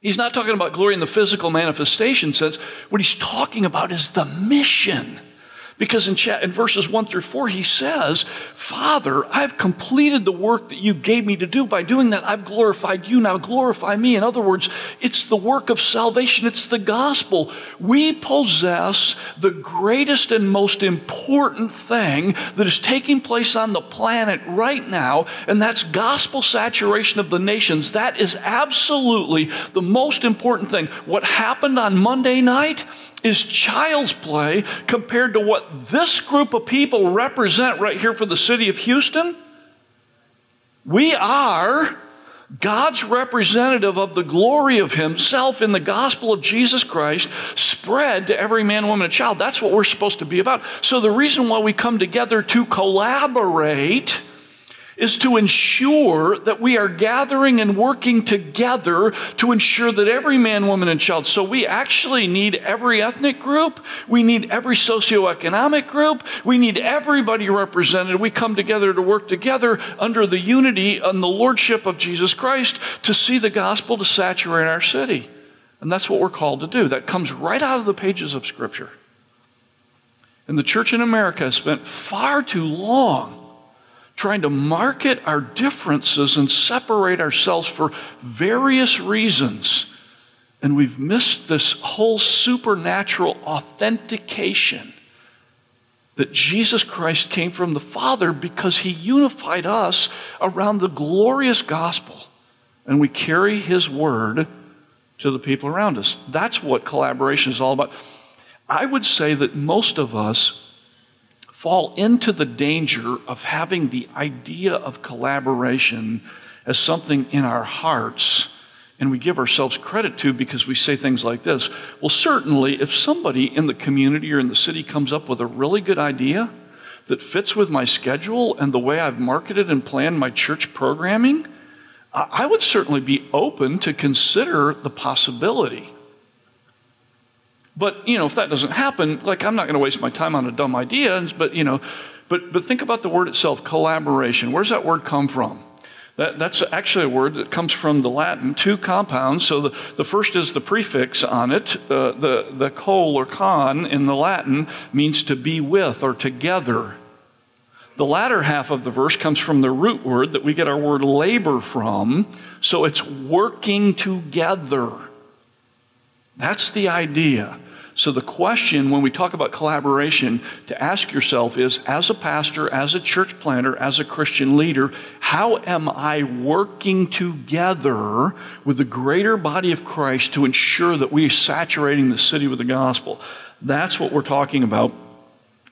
He's not talking about glory in the physical manifestation sense. What he's talking about is the mission. Because in, in verses 1 through 4, he says, Father, I've completed the work that you gave me to do. By doing that, I've glorified you. Now glorify me. In other words, it's the work of salvation, it's the gospel. We possess the greatest and most important thing that is taking place on the planet right now, and that's gospel saturation of the nations. That is absolutely the most important thing. What happened on Monday night is child's play compared to what this group of people represent right here for the city of Houston. We are God's representative of the glory of Himself in the gospel of Jesus Christ spread to every man, woman, and child. That's what we're supposed to be about. So, the reason why we come together to collaborate is to ensure that we are gathering and working together to ensure that every man, woman, and child. So we actually need every ethnic group. We need every socioeconomic group. We need everybody represented. We come together to work together under the unity and the lordship of Jesus Christ to see the gospel to saturate our city. And that's what we're called to do. That comes right out of the pages of Scripture. And the church in America has spent far too long trying to market our differences and separate ourselves for various reasons. And we've missed this whole supernatural authentication that Jesus Christ came from the Father because he unified us around the glorious gospel. And we carry his word to the people around us. That's what collaboration is all about. I would say that most of us fall into the danger of having the idea of collaboration as something in our hearts and we give ourselves credit to because we say things like this. Well, certainly, if somebody in the community or in the city comes up with a really good idea that fits with my schedule and the way I've marketed and planned my church programming, I would certainly be open to consider the possibility. But, you know, if that doesn't happen, like, I'm not going to waste my time on a dumb idea. But, you know, but, but think about the word itself collaboration. Where's that word come from? That, that's actually a word that comes from the Latin, two compounds. So the, the first is the prefix on it. Uh, the, the col or con in the Latin means to be with or together. The latter half of the verse comes from the root word that we get our word labor from. So it's working together. That's the idea. So, the question when we talk about collaboration to ask yourself is as a pastor, as a church planter, as a Christian leader, how am I working together with the greater body of Christ to ensure that we are saturating the city with the gospel? That's what we're talking about.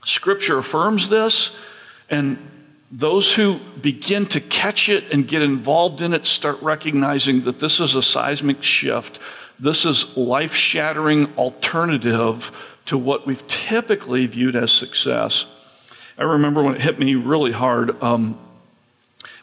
Scripture affirms this, and those who begin to catch it and get involved in it start recognizing that this is a seismic shift this is life shattering alternative to what we've typically viewed as success. I remember when it hit me really hard. Um,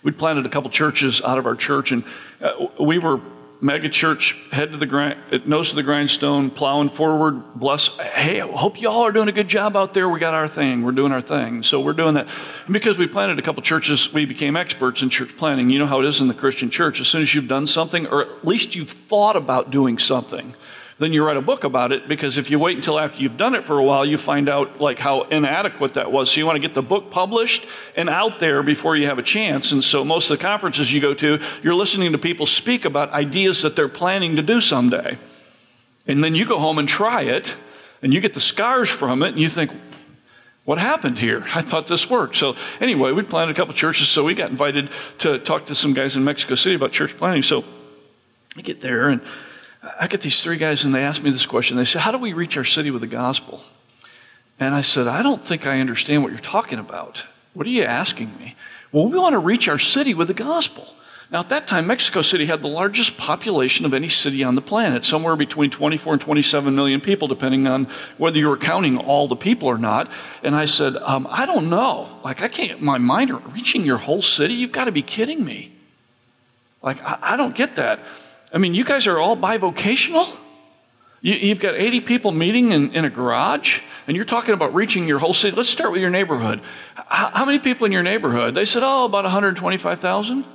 we'd planted a couple churches out of our church, and uh, we were mega church, head to the grind, nose to the grindstone, plowing forward. Bless. Hey, I hope you all are doing a good job out there. We got our thing. We're doing our thing. So we're doing that. And because we planted a couple churches, we became experts in church planting. You know how it is in the Christian church. As soon as you've done something, or at least you've thought about doing something, then you write a book about it because if you wait until after you've done it for a while, you find out like how inadequate that was. So you want to get the book published and out there before you have a chance. And so most of the conferences you go to, you're listening to people speak about ideas that they're planning to do someday. And then you go home and try it, and you get the scars from it, and you think, what happened here? I thought this worked. So, anyway, we planted a couple churches, so we got invited to talk to some guys in Mexico City about church planting. So, I get there, and I get these three guys and they ask me this question. They say, How do we reach our city with the gospel? And I said, I don't think I understand what you're talking about. What are you asking me? Well, we want to reach our city with the gospel. Now, at that time, Mexico City had the largest population of any city on the planet, somewhere between 24 and 27 million people, depending on whether you were counting all the people or not. And I said, um, I don't know. Like, I can't, my mind, reaching your whole city? You've got to be kidding me. Like, I, I don't get that. I mean, you guys are all bivocational? You, have got 80 people meeting in, in, a garage, and you're talking about reaching your whole city. Let's start with your neighborhood. How, how many people in your neighborhood? They said, oh, about 125,000.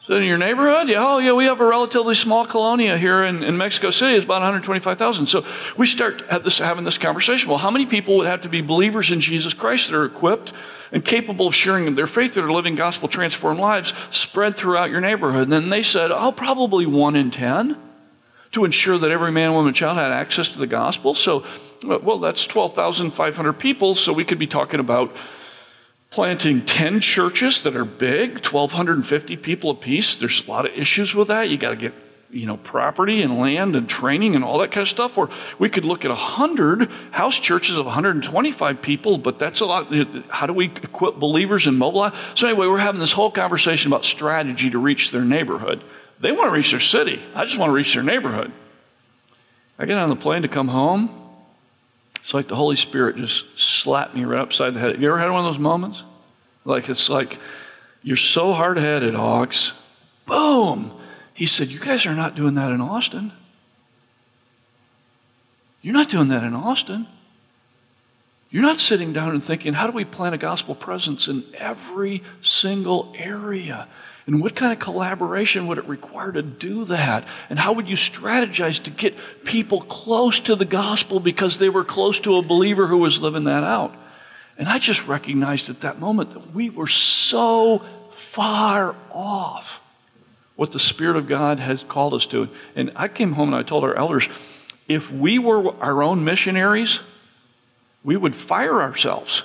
So in your neighborhood? Yeah, oh, yeah, we have a relatively small colonia here in, in Mexico City. It's about 125,000. So we start this, having this conversation. Well, how many people would have to be believers in Jesus Christ that are equipped and capable of sharing their faith that are living gospel transformed lives spread throughout your neighborhood? And then they said, oh, probably one in 10 to ensure that every man, woman, and child had access to the gospel. So, uh, well, that's 12,500 people. So we could be talking about planting 10 churches that are big 1250 people apiece there's a lot of issues with that you got to get you know property and land and training and all that kind of stuff or we could look at 100 house churches of 125 people but that's a lot how do we equip believers and mobilize so anyway we're having this whole conversation about strategy to reach their neighborhood they want to reach their city i just want to reach their neighborhood i get on the plane to come home it's like the Holy Spirit just slapped me right upside the head. Have you ever had one of those moments? Like it's like, you're so hard headed, Ox. Boom! He said, You guys are not doing that in Austin. You're not doing that in Austin. You're not sitting down and thinking, How do we plant a gospel presence in every single area? And what kind of collaboration would it require to do that? And how would you strategize to get people close to the gospel because they were close to a believer who was living that out? And I just recognized at that moment that we were so far off what the Spirit of God has called us to. And I came home and I told our elders if we were our own missionaries, we would fire ourselves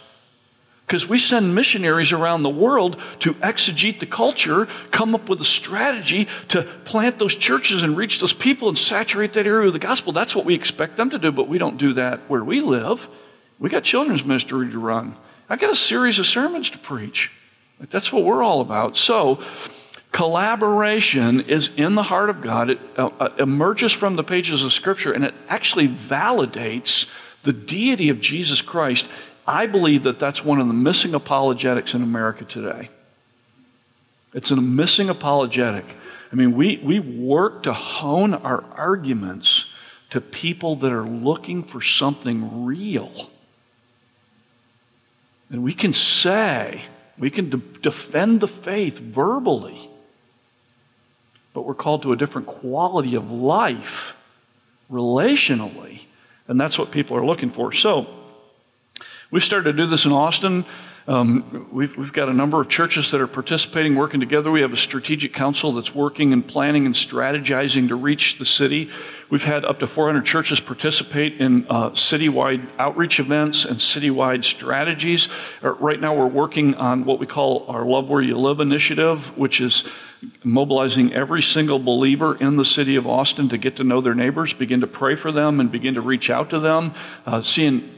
because we send missionaries around the world to exegete the culture, come up with a strategy to plant those churches and reach those people and saturate that area with the gospel. That's what we expect them to do, but we don't do that where we live. We got children's ministry to run. I got a series of sermons to preach. That's what we're all about. So, collaboration is in the heart of God. It uh, uh emerges from the pages of Scripture and it actually validates the deity of Jesus Christ I believe that that's one of the missing apologetics in America today. It's a missing apologetic. I mean, we, we work to hone our arguments to people that are looking for something real. And we can say, we can de- defend the faith verbally, but we're called to a different quality of life relationally. And that's what people are looking for. So, We've started to do this in Austin. Um, we've, we've got a number of churches that are participating, working together. We have a strategic council that's working and planning and strategizing to reach the city. We've had up to 400 churches participate in uh, citywide outreach events and citywide strategies. Uh, right now, we're working on what we call our Love Where You Live initiative, which is mobilizing every single believer in the city of Austin to get to know their neighbors, begin to pray for them, and begin to reach out to them, uh, seeing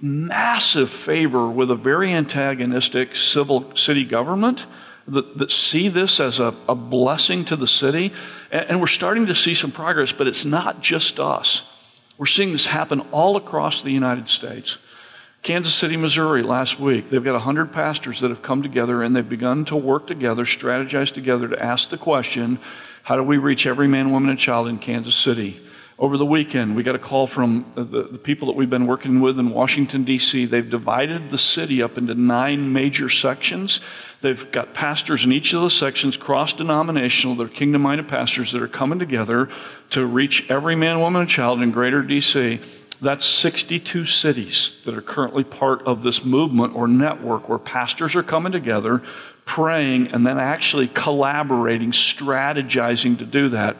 massive favor with a very antagonistic civil city government that, that see this as a, a blessing to the city. And, and we're starting to see some progress, but it's not just us. We're seeing this happen all across the United States. Kansas City, Missouri, last week, they've got 100 pastors that have come together and they've begun to work together, strategize together to ask the question how do we reach every man, woman, and child in Kansas City? Over the weekend, we got a call from the, the people that we've been working with in Washington, D.C. They've divided the city up into nine major sections. They've got pastors in each of those sections, cross denominational, they're kingdom minded pastors that are coming together to reach every man, woman, and child in greater D.C. That's 62 cities that are currently part of this movement or network where pastors are coming together, praying, and then actually collaborating, strategizing to do that.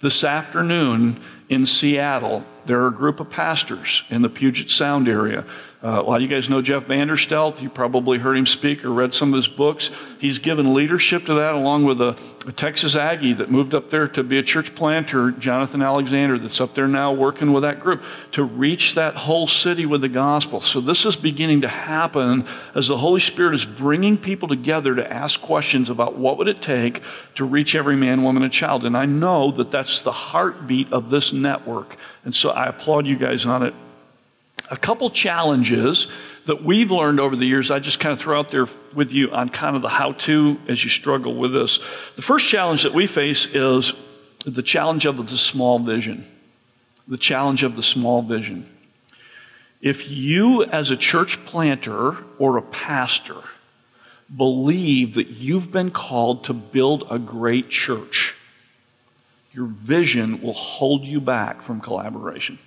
This afternoon, in Seattle, there are a group of pastors in the Puget Sound area uh, a lot of you guys know Jeff Vanderstelt. You probably heard him speak or read some of his books. He's given leadership to that, along with a, a, Texas Aggie that moved up there to be a church planter, Jonathan Alexander, that's up there now working with that group to reach that whole city with the gospel. So this is beginning to happen as the Holy Spirit is bringing people together to ask questions about what would it take to reach every man, woman, and child. And I know that that's the heartbeat of this network. And so I applaud you guys on it a couple challenges that we've learned over the years, I just kind of throw out there with you on kind of the how to as you struggle with this. The first challenge that we face is the challenge of the small vision. The challenge of the small vision. If you, as a church planter or a pastor, believe that you've been called to build a great church, your vision will hold you back from collaboration.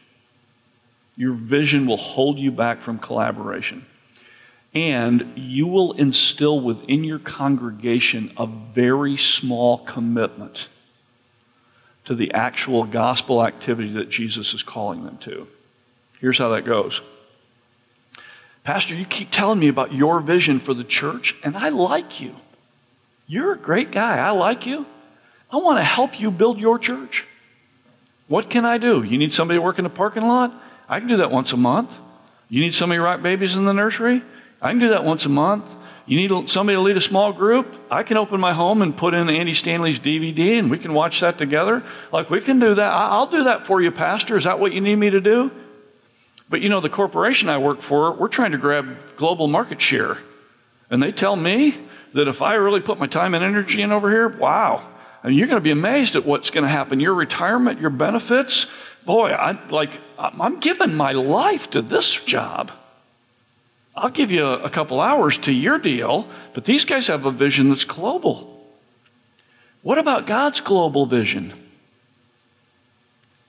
Your vision will hold you back from collaboration. And you will instill within your congregation a very small commitment to the actual gospel activity that Jesus is calling them to. Here's how that goes. Pastor, you keep telling me about your vision for the church, and I like you. You're a great guy. I like you. I want to help you build your church. What can I do? You need somebody to work in the parking lot? I can do that once a month. You need somebody to rock babies in the nursery? I can do that once a month. You need somebody to lead a small group? I can open my home and put in Andy Stanley's DVD and we can watch that together. Like, we can do that. I'll do that for you, Pastor. Is that what you need me to do? But you know, the corporation I work for, we're trying to grab global market share. And they tell me that if I really put my time and energy in over here, wow, mean, you're going to be amazed at what's going to happen. Your retirement, your benefits, boy, I like I'm giving my life to this job. I'll give you a, couple hours to your deal, but these guys have a vision that's global. What about God's global vision?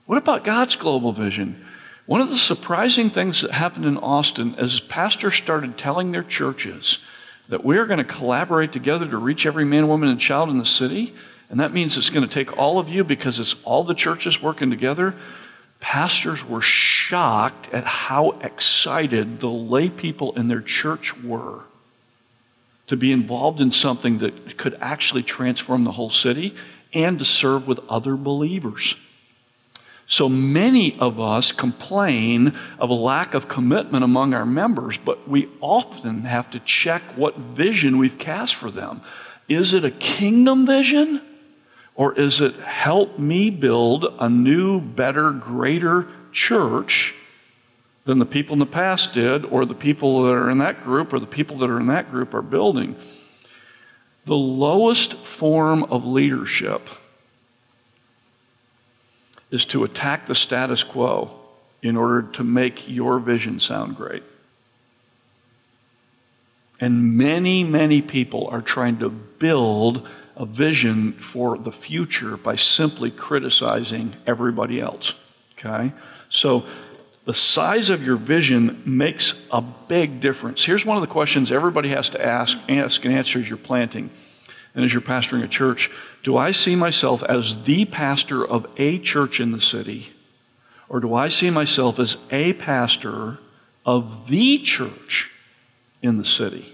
What about God's global vision? One of the surprising things that happened in Austin as pastors started telling their churches that we're going to collaborate together to reach every man, woman, and child in the city, and that means it's going to take all of you because it's all the churches working together pastors were shocked at how excited the lay people in their church were to be involved in something that could actually transform the whole city and to serve with other believers. So many of us complain of a lack of commitment among our members, but we often have to check what vision we've cast for them. Is it a kingdom vision? Or is it help me build a new, better, greater church than the people in the past did, or the people that are in that group, or the people that are in that group are building? The lowest form of leadership is to attack the status quo in order to make your vision sound great. And many, many people are trying to build a vision for the future by simply criticizing everybody else. Okay? So the size of your vision makes a big difference. Here's one of the questions everybody has to ask, ask and answer as you're planting and as you're pastoring a church. Do I see myself as the pastor of a church in the city? Or do I see myself as a pastor of the church in the city?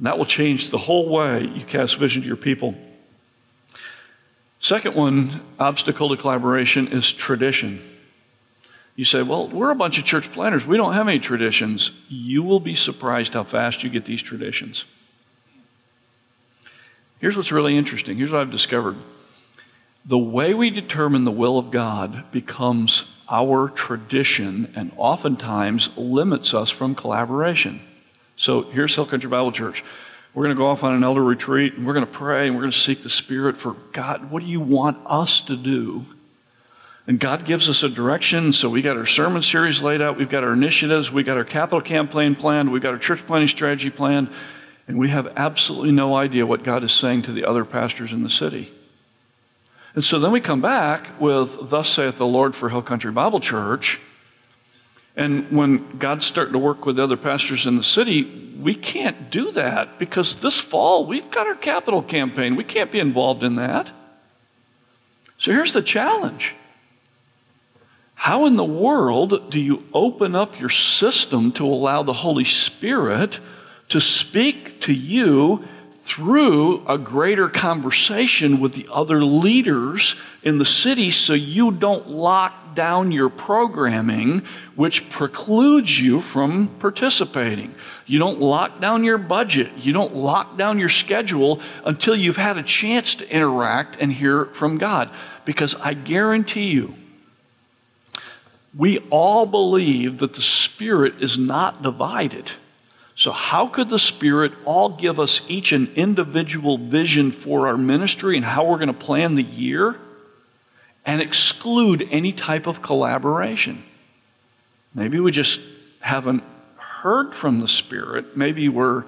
And that will change the whole way you cast vision to your people. Second one, obstacle to collaboration, is tradition. You say, well, we're a bunch of church planters. We don't have any traditions. You will be surprised how fast you get these traditions. Here's what's really interesting. Here's what I've discovered. The way we determine the will of God becomes our tradition and oftentimes limits us from collaboration. So here's Hill Country Bible Church. We're going to go off on an elder retreat and we're going to pray and we're going to seek the Spirit for God, what do you want us to do? And God gives us a direction. So we got our sermon series laid out, we've got our initiatives, We've got our capital campaign planned, we've got our church planting strategy planned, and we have absolutely no idea what God is saying to the other pastors in the city. And so then we come back with, Thus saith the Lord for Hill Country Bible Church. And when God's starting to work with other pastors in the city, we can't do that because this fall we've got our capital campaign. We can't be involved in that. So here's the challenge How in the world do you open up your system to allow the Holy Spirit to speak to you through a greater conversation with the other leaders in the city so you don't lock down your programming, which precludes you from participating. You don't lock down your budget. You don't lock down your schedule until you've had a chance to interact and hear from God. Because I guarantee you, we all believe that the Spirit is not divided. So, how could the Spirit all give us each an individual vision for our ministry and how we're going to plan the year and exclude any type of collaboration? Maybe we just haven't heard from the Spirit. Maybe we're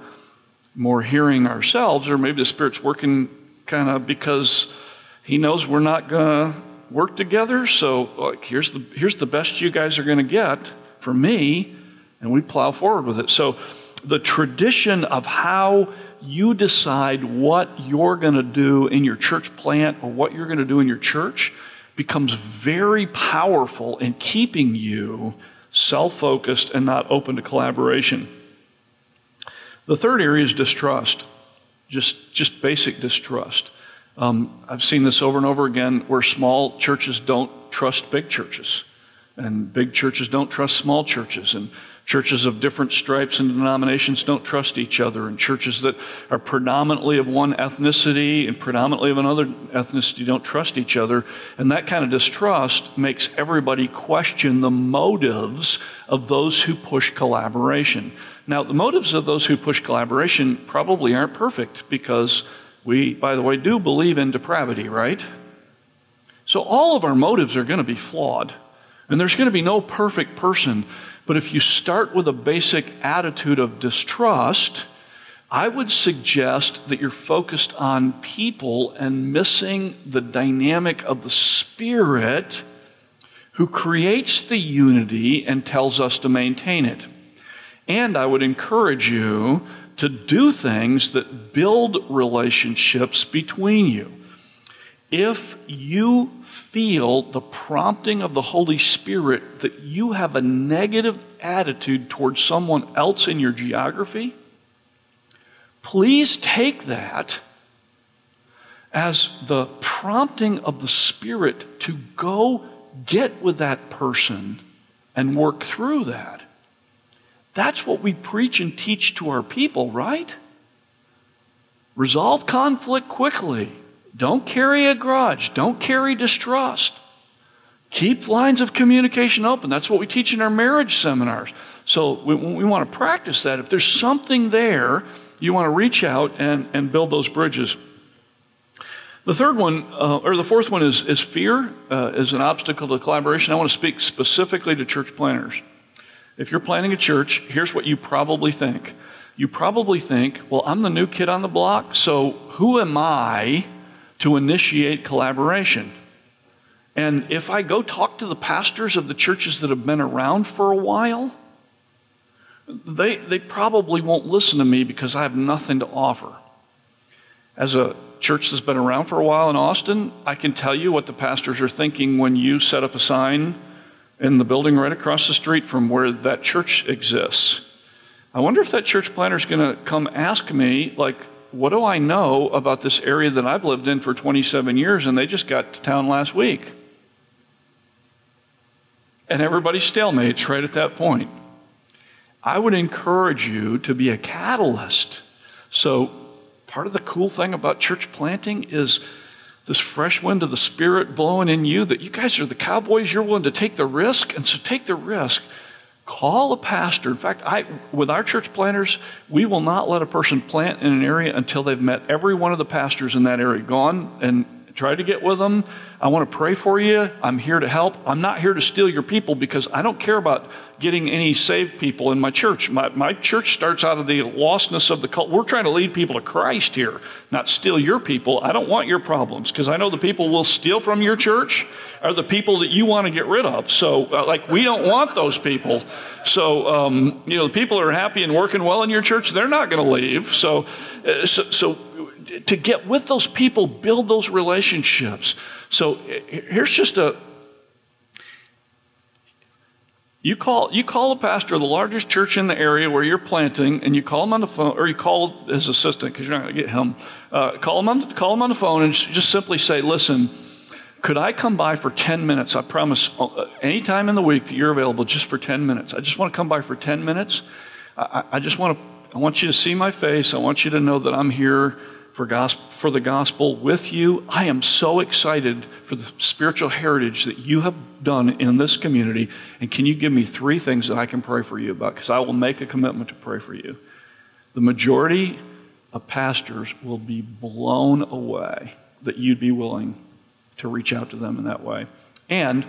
more hearing ourselves, or maybe the Spirit's working kind of because He knows we're not going to work together. So, here's the, here's the best you guys are going to get from me, and we plow forward with it. So, the tradition of how you decide what you're going to do in your church plant or what you're going to do in your church becomes very powerful in keeping you self focused and not open to collaboration. The third area is distrust, just, just basic distrust. Um, I've seen this over and over again where small churches don't trust big churches, and big churches don't trust small churches, and churches of different stripes and denominations don't trust each other, and churches that are predominantly of one ethnicity and predominantly of another ethnicity don't trust each other. And that kind of distrust makes everybody question the motives of those who push collaboration. Now, the motives of those who push collaboration probably aren't perfect because we, by the way, do believe in depravity, right? So all of our motives are going to be flawed. And there's going to be no perfect person. But if you start with a basic attitude of distrust, I would suggest that you're focused on people and missing the dynamic of the Spirit who creates the unity and tells us to maintain it. And I would encourage you to do things that build relationships between you. If you feel the prompting of the Holy Spirit that you have a negative attitude towards someone else in your geography, please take that as the prompting of the Spirit to go get with that person and work through that. That's what we preach and teach to our people, right? Resolve conflict quickly. Don't carry a grudge. Don't carry distrust. Keep lines of communication open. That's what we teach in our marriage seminars. So we, we want to practice that. If there's something there, you want to reach out and, and build those bridges. The third one, uh, or the fourth one, is, is fear uh, is an obstacle to collaboration. I want to speak specifically to church planters. If you're planning a church, here's what you probably think. You probably think, well, I'm the new kid on the block, so who am I to initiate collaboration? And if I go talk to the pastors of the churches that have been around for a while, they, they probably won't listen to me because I have nothing to offer. As a church that's been around for a while in Austin, I can tell you what the pastors are thinking when you set up a sign in the building right across the street from where that church exists. I wonder if that church planter is going to come ask me, like, what do I know about this area that I've lived in for 27 years and they just got to town last week? And everybody stalemates right at that point. I would encourage you to be a catalyst. So, part of the cool thing about church planting is this fresh wind of the Spirit blowing in you that you guys are the cowboys, you're willing to take the risk, and so take the risk. Call a pastor. In fact, I, with our church planters, we will not let a person plant in an area until they've met every one of the pastors in that area, gone and Try to get with them. I want to pray for you. I'm here to help. I'm not here to steal your people because I don't care about getting any saved people in my church. My, my church starts out of the lostness of the cult. We're trying to lead people to Christ here, not steal your people. I don't want your problems because I know the people will steal from your church are the people that you want to get rid of. So, uh, like, we don't want those people. So, um, you know, the people are happy and working well in your church, they're not going to leave. So, uh, so, so to get with those people, build those relationships. So here's just a you call you call a pastor of the largest church in the area where you're planting, and you call him on the phone, or you call his assistant because you're not going to get him. Uh, call him on call him on the phone and just simply say, "Listen, could I come by for 10 minutes? I promise, uh, any time in the week that you're available, just for 10 minutes. I just want to come by for 10 minutes. I, I just want to I want you to see my face. I want you to know that I'm here for, gospel, for the gospel with you. I am so excited for the spiritual heritage that you have done in this community. And can you give me three things that I can pray for you about? Because I will make a commitment to pray for you. The majority of pastors will be blown away that you'd be willing to reach out to them in that way. And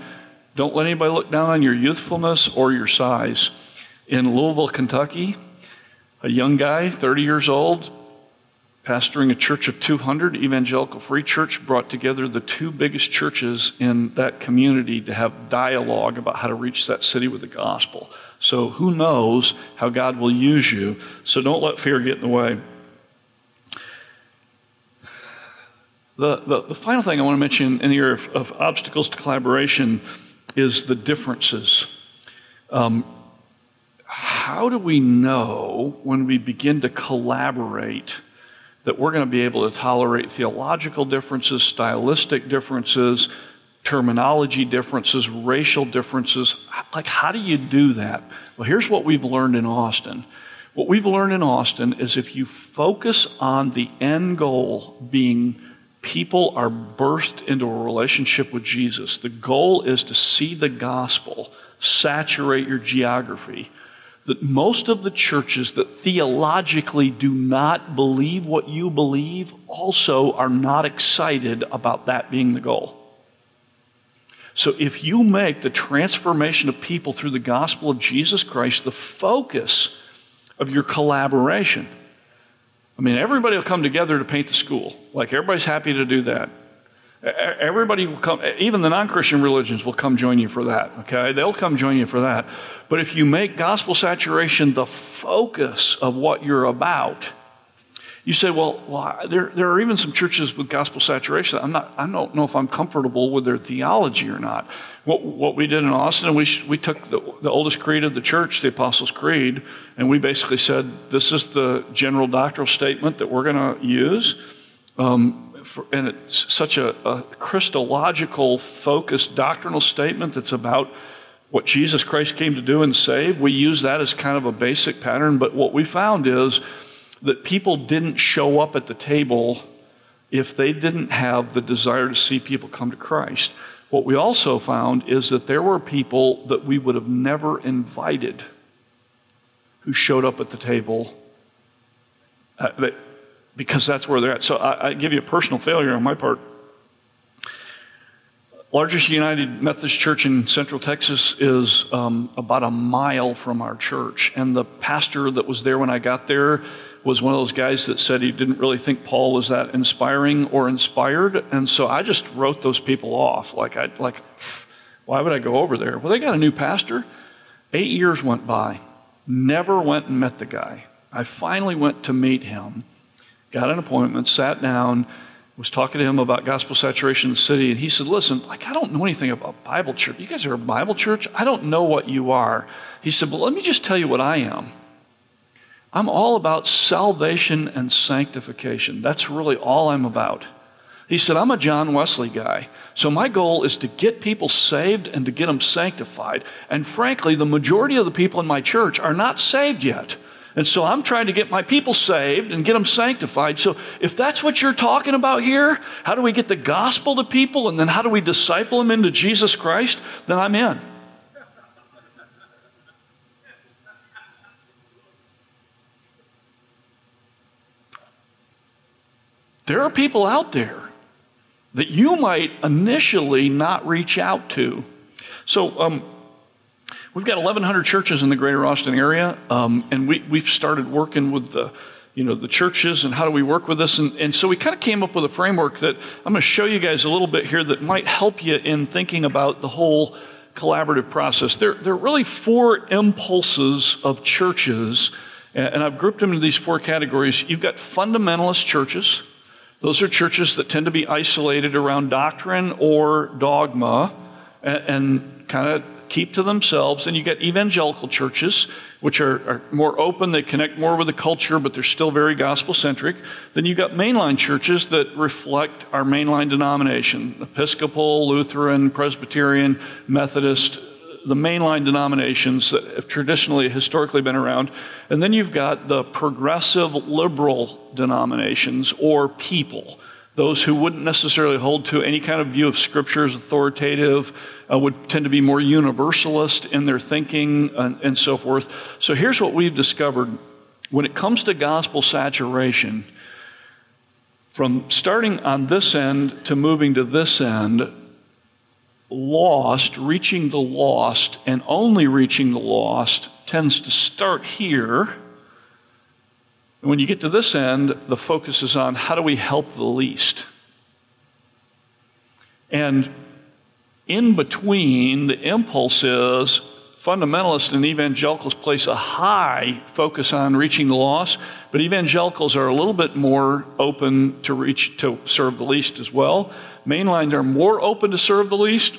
don't let anybody look down on your youthfulness or your size. In Louisville, Kentucky, a young guy, 30 years old, pastoring a church of 200, Evangelical Free Church, brought together the two biggest churches in that community to have dialogue about how to reach that city with the gospel. So who knows how God will use you? So don't let fear get in the way. The, the, the final thing I want to mention in the area of, of obstacles to collaboration is the differences. Um, how do we know when we begin to collaborate that we're going to be able to tolerate theological differences, stylistic differences, terminology differences, racial differences? Like, how do you do that? Well, here's what we've learned in Austin. What we've learned in Austin is if you focus on the end goal being people are birthed into a relationship with Jesus, the goal is to see the gospel saturate your geography that most of the churches that theologically do not believe what you believe also are not excited about that being the goal. So if you make the transformation of people through the gospel of Jesus Christ the focus of your collaboration, I mean, everybody will come together to paint the school. Like, everybody's happy to do that. Everybody will come, even the non Christian religions will come join you for that, okay? They'll come join you for that. But if you make gospel saturation the focus of what you're about, you say, well, well there, there are even some churches with gospel saturation. I'm not, I don't know if I'm comfortable with their theology or not. What, what we did in Austin, we, we took the, the oldest creed of the church, the Apostles' Creed, and we basically said, this is the general doctrinal statement that we're going to use. Um, for, and it's such a, a Christological, focused doctrinal statement that's about what Jesus Christ came to do and save. We use that as kind of a basic pattern, but what we found is that people didn't show up at the table if they didn't have the desire to see people come to Christ. What we also found is that there were people that we would have never invited who showed up at the table. Uh, that because that's where they're at. So I, I give you a personal failure on my part. Largest United Methodist Church in Central Texas is um, about a mile from our church. And the pastor that was there when I got there was one of those guys that said he didn't really think Paul was that inspiring or inspired. And so I just wrote those people off. Like, I, like why would I go over there? Well, they got a new pastor. Eight years went by. Never went and met the guy. I finally went to meet him got an appointment, sat down, was talking to him about gospel saturation in the city, and he said, Listen, like, I don't know anything about Bible church. You guys are a Bible church? I don't know what you are. He said, But let me just tell you what I am. I'm all about salvation and sanctification. That's really all I'm about. He said, I'm a John Wesley guy. So my goal is to get people saved and to get them sanctified. And frankly, the majority of the people in my church are not saved yet. And so I'm trying to get my people saved and get them sanctified. So if that's what you're talking about here, how do we get the gospel to people and then how do we disciple them into Jesus Christ? Then I'm in. There are people out there that you might initially not reach out to. So, um, We've got 1,100 churches in the greater Austin area, um, and we, we've started working with the, you know, the churches and how do we work with this. And, and so we kind of came up with a framework that I'm going to show you guys a little bit here that might help you in thinking about the whole collaborative process. There, there are really four impulses of churches, and I've grouped them into these four categories. You've got fundamentalist churches. Those are churches that tend to be isolated around doctrine or dogma and, and kind of keep to themselves. And you get evangelical churches, which are, are, more open, they connect more with the culture, but they're still very gospel centric. Then you've got mainline churches that reflect our mainline denomination Episcopal, Lutheran, Presbyterian, Methodist, the mainline denominations that have traditionally, historically been around. And then you've got the progressive liberal denominations or people those who wouldn't necessarily hold to any kind of view of Scripture as authoritative uh, would tend to be more universalist in their thinking and, and so forth. So here's what we've discovered when it comes to gospel saturation, from starting on this end to moving to this end, lost, reaching the lost, and only reaching the lost tends to start here And when you get to this end, the focus is on how do we help the least? And in between, the impulse is fundamentalists and evangelicals place a high focus on reaching the lost, but evangelicals are a little bit more open to reach to serve the least as well. Mainline are more open to serve the least,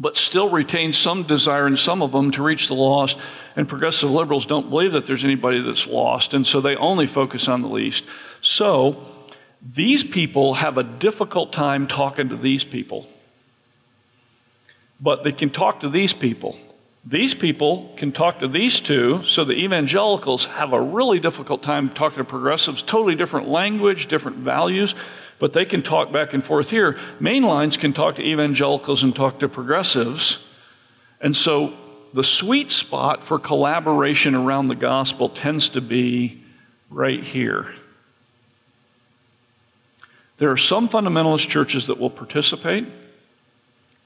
but still retain some desire in some of them to reach the lost. And progressive liberals don't believe that there's anybody that's lost, and so they only focus on the least. So these people have a difficult time talking to these people, but they can talk to these people. These people can talk to these two, so the evangelicals have a really difficult time talking to progressives, totally different language, different values but they can talk back and forth here. Mainlines can talk to evangelicals and talk to progressives. And so the sweet spot for collaboration around the gospel tends to be right here. There are some fundamentalist churches that will participate,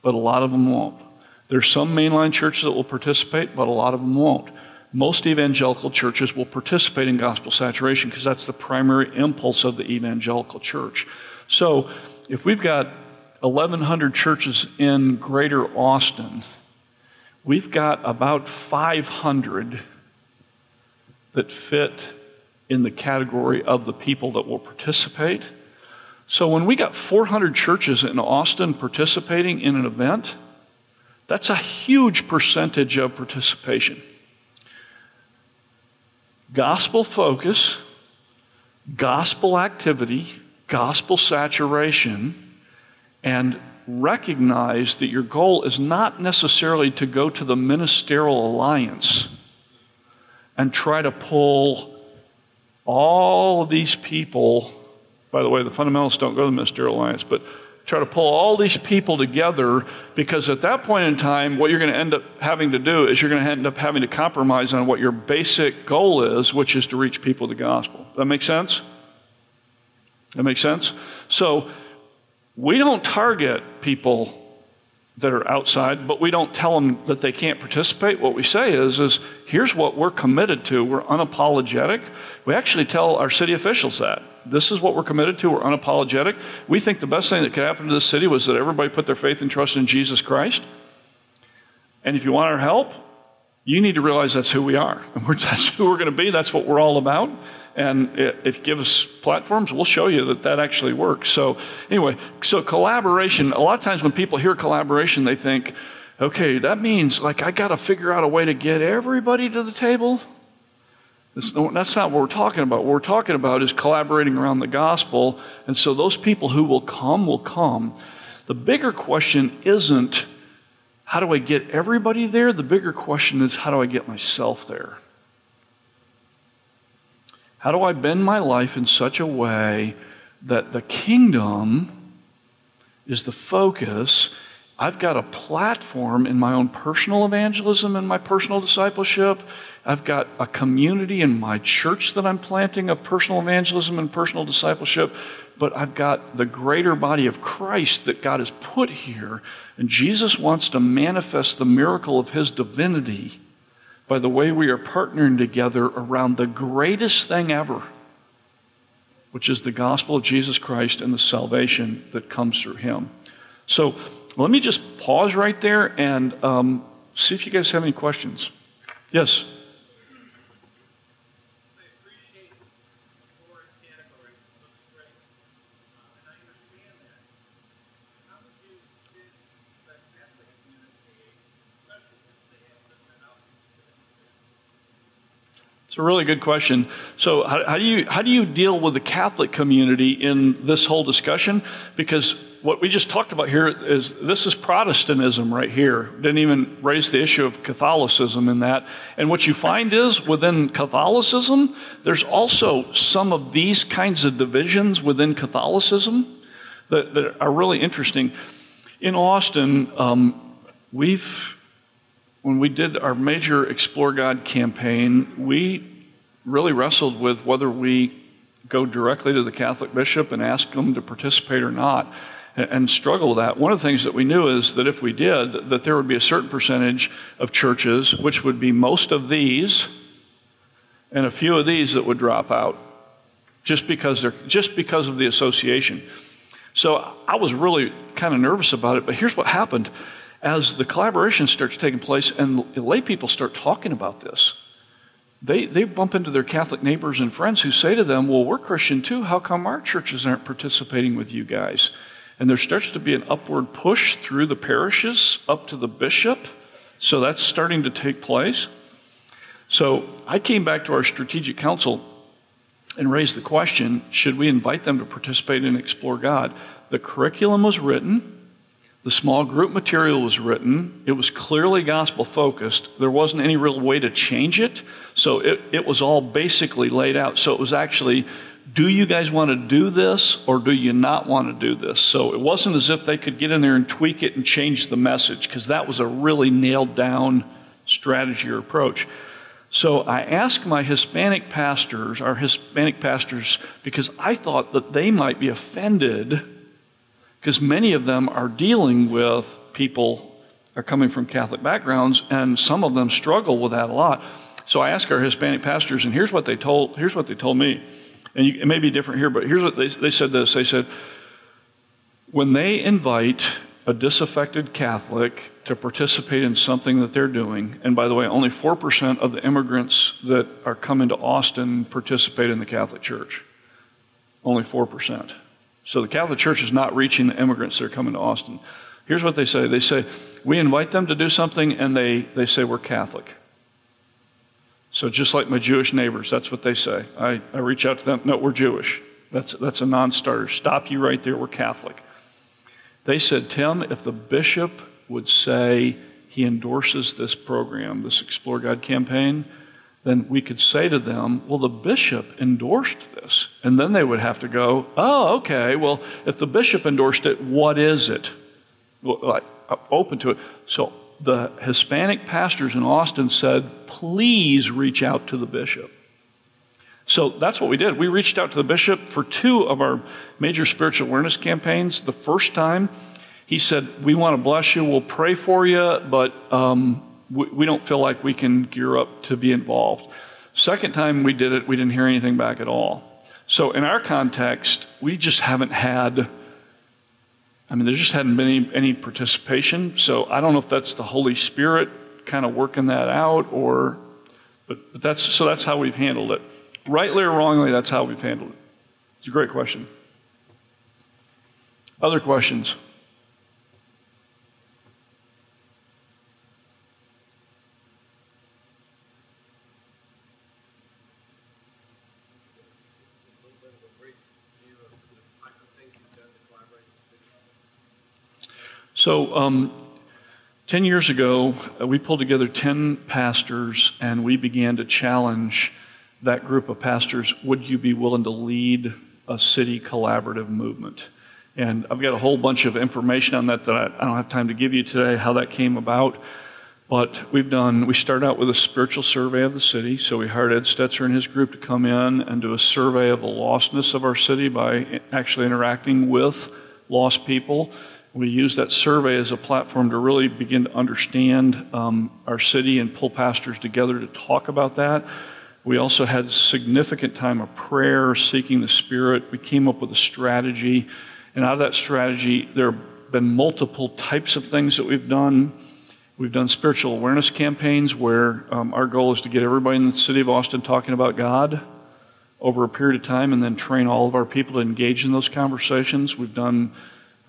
but a lot of them won't. There are some mainline churches that will participate, but a lot of them won't. Most evangelical churches will participate in gospel saturation because that's the primary impulse of the evangelical church. So if we've got 1,100 churches in greater Austin, we've got about 500 that fit in the category of the people that will participate. So when we got 400 churches in Austin participating in an event, that's a huge percentage of participation. Gospel focus, gospel activity, gospel saturation and recognize that your goal is not necessarily to go to the ministerial alliance and try to pull all of these people. By the way, the fundamentalists don't go to the ministerial alliance, but try to pull all these people together because at that point in time, what you're going to end up having to do is you're going to end up having to compromise on what your basic goal is, which is to reach people the gospel. That makes sense? That makes sense? So we don't target people that are outside, but we don't tell them that they can't participate. What we say is, is here's what we're committed to. We're unapologetic. We actually tell our city officials that. This is what we're committed to. We're unapologetic. We think the best thing that could happen to this city was that everybody put their faith and trust in Jesus Christ. And if you want our help, you need to realize that's who we are. And That's who we're going to be. That's what we're all about. And if you give us platforms, we'll show you that that actually works. So, anyway, so collaboration, a lot of times when people hear collaboration, they think, okay, that means like I got to figure out a way to get everybody to the table. That's, not what we're talking about. What we're talking about is collaborating around the gospel. And so those people who will come will come. The bigger question isn't how do I get everybody there? The bigger question is how do I get myself there? How do I bend my life in such a way that the kingdom is the focus? I've got a platform in my own personal evangelism and my personal discipleship. I've got a community in my church that I'm planting of personal evangelism and personal discipleship. But I've got the greater body of Christ that God has put here. And Jesus wants to manifest the miracle of his divinity by the way we are partnering together around the greatest thing ever, which is the gospel of Jesus Christ and the salvation that comes through him. So let me just pause right there and um, see if you guys have any questions. Yes. It's a really good question. So, how, how, do you how do you deal with the Catholic community in this whole discussion? Because what we just talked about here is this is Protestantism right here. Didn't even raise the issue of Catholicism in that. And what you find is within Catholicism, there's also some of these kinds of divisions within Catholicism that, that are really interesting. In Austin, um, we've when we did our major Explore God campaign, we really wrestled with whether we go directly to the Catholic bishop and ask them to participate or not and struggle with that. One of the things that we knew is that if we did, that there would be a certain percentage of churches, which would be most of these, and a few of these that would drop out just because they're just because of the association. So I was really kind of nervous about it, but here's what happened. As the collaboration starts taking place and lay people start talking about this, they, they bump into their Catholic neighbors and friends who say to them, Well, we're Christian too. How come our churches aren't participating with you guys? And there starts to be an upward push through the parishes up to the bishop. So that's starting to take place. So I came back to our strategic council and raised the question should we invite them to participate and explore God? The curriculum was written, the small group material was written, it was clearly gospel focused. There wasn't any real way to change it, so it, it was all basically laid out. So it was actually do you guys want to do this or do you not want to do this? So it wasn't as if they could get in there and tweak it and change the message, because that was a really nailed down strategy or approach. So I asked my Hispanic pastors, our Hispanic pastors, because I thought that they might be offended, because many of them are dealing with people are coming from Catholic backgrounds, and some of them struggle with that a lot. So I asked our Hispanic pastors, and here's what they told. Here's what they told me, and you, it may be different here, but here's what they, they said. This they said, when they invite a disaffected Catholic to participate in something that they're doing. And by the way, only 4% of the immigrants that are coming to Austin participate in the Catholic Church. Only 4%. So the Catholic Church is not reaching the immigrants that are coming to Austin. Here's what they say they say, We invite them to do something, and they, they say, We're Catholic. So just like my Jewish neighbors, that's what they say. I, I reach out to them, No, we're Jewish. That's, that's a non starter. Stop you right there, we're Catholic. They said, Tim, if the bishop would say he endorses this program, this Explore God campaign, then we could say to them, well, the bishop endorsed this. And then they would have to go, oh, okay, well, if the bishop endorsed it, what is it? Open to it. So the Hispanic pastors in Austin said, please reach out to the bishop. So that's what we did. We reached out to the bishop for two of our major spiritual awareness campaigns. The first time, he said, We want to bless you, we'll pray for you, but um, we, we don't feel like we can gear up to be involved. Second time we did it, we didn't hear anything back at all. So in our context, we just haven't had. I mean, there just hadn't been any, any participation. So I don't know if that's the Holy Spirit kind of working that out, or, but, but that's so that's how we've handled it. Rightly or wrongly, that's how we've handled it. It's a great question. Other questions? So, um, 10 years ago, uh, we pulled together 10 pastors and we began to challenge that group of pastors would you be willing to lead a city collaborative movement? And I've got a whole bunch of information on that that I, I don't have time to give you today, how that came about. But we've done, we started out with a spiritual survey of the city. So we hired Ed Stetzer and his group to come in and do a survey of the lostness of our city by actually interacting with lost people. We used that survey as a platform to really begin to understand um, our city and pull pastors together to talk about that. We also had significant time of prayer, seeking the Spirit. We came up with a strategy. And out of that strategy, there have been multiple types of things that we've done. We've done spiritual awareness campaigns where um, our goal is to get everybody in the city of Austin talking about God over a period of time and then train all of our people to engage in those conversations. We've done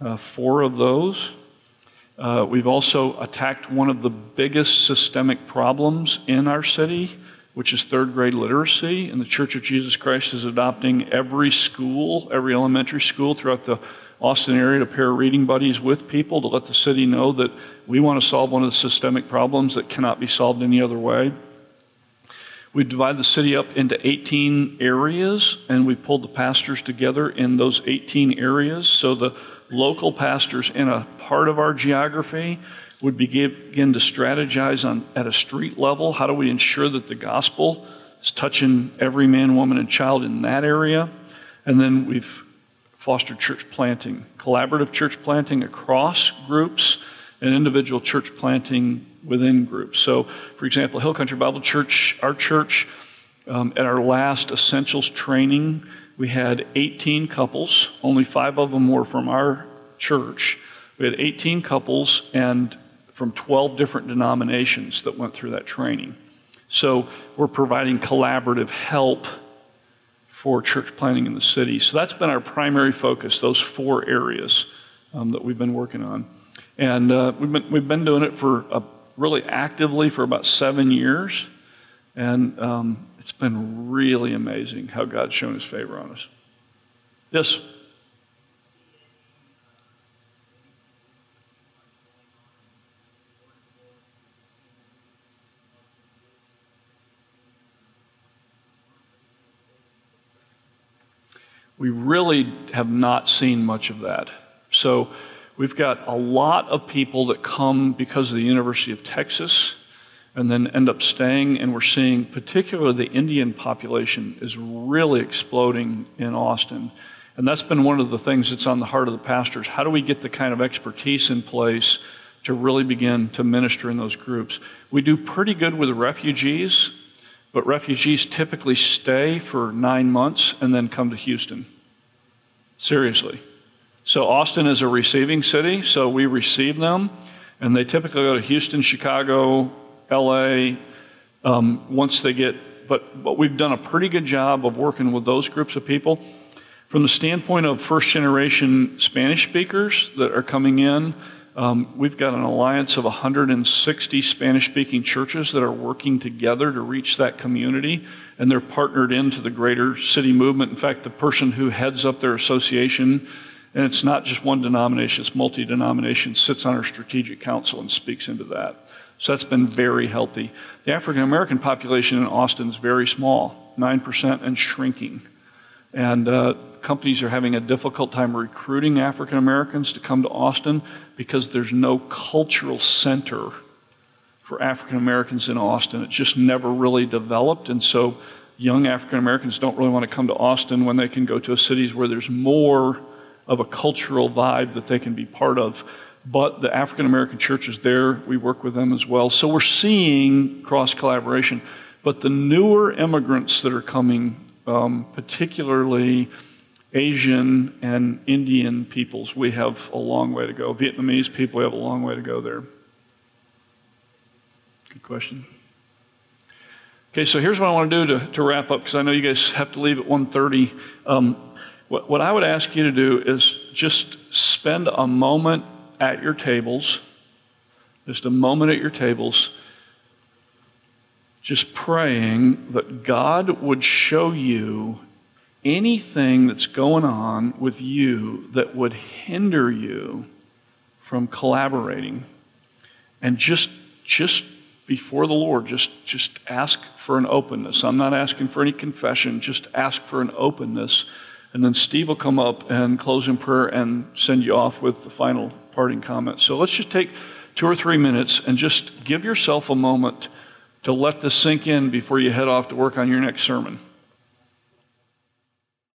uh, four of those. Uh, we've also attacked one of the biggest systemic problems in our city, which is third grade literacy. And the Church of Jesus Christ is adopting every school, every elementary school throughout the Austin area to pair reading buddies with people to let the city know that we want to solve one of the systemic problems that cannot be solved any other way. We divide the city up into 18 areas, and we pulled the pastors together in those 18 areas. So the local pastors in a part of our geography would begin to strategize on, at a street level how do we ensure that the gospel is touching every man, woman, and child in that area. And then we've fostered church planting, collaborative church planting across groups, and individual church planting within groups. So, for example, Hill Country Bible Church, our church, Um, at our last essentials training, we had 18 couples. Only five of them were from our church. We had 18 couples and from 12 different denominations that went through that training. So we're providing collaborative help for church planting in the city. So that's been our primary focus, those four areas um, that we've been working on. And uh, we've, been, we've been doing it for uh, really actively for about seven years. And um, it's been really amazing how God's shown his favor on us. Yes? we really have not seen much of that. So we've got a lot of people that come because of the University of Texas and then end up staying, and we're seeing particularly the Indian population is really exploding in Austin. And that's been one of the things that's on the heart of the pastors. How do we get the kind of expertise in place to really begin to minister in those groups? We do pretty good with refugees but refugees typically stay for nine months and then come to Houston. Seriously. So, Austin is a receiving city, so we receive them, and they typically go to Houston, Chicago, LA um, once they get. But, but we've done a pretty good job of working with those groups of people. From the standpoint of first generation Spanish speakers that are coming in, um, we've got an alliance of 160 Spanish speaking churches that are working together to reach that community, and they're partnered into the greater city movement. In fact, the person who heads up their association, and it's not just one denomination, it's multi denomination, sits on our strategic council and speaks into that. So that's been very healthy. The African American population in Austin is very small, 9% and shrinking. And uh, companies are having a difficult time recruiting African Americans to come to Austin because there's no cultural center for African Americans in Austin. It just never really developed. And so young African Americans don't really want to come to Austin when they can go to cities where there's more of a cultural vibe that they can be part of. But the African American churches there, we work with them as well. So we're seeing cross collaboration. But the newer immigrants that are coming, um, particularly Asian and Indian peoples, we have a long way to go. Vietnamese people, we have a long way to go there. Good question. Okay, so here's what I want to do to, to wrap up because I know you guys have to leave at 1.30. Um, what, what I would ask you to do is just spend a moment at your tables, just a moment at your tables, just praying that God would show you anything that's going on with you that would hinder you from collaborating. And just just before the lord just just ask for an openness. I'm not asking for any confession. Just ask for an openness. And then steve will come up and close in prayer and send you off with the final parting comments. So let's just take two or three minutes and just give yourself a moment to let this sink in before you head off to work on your next sermon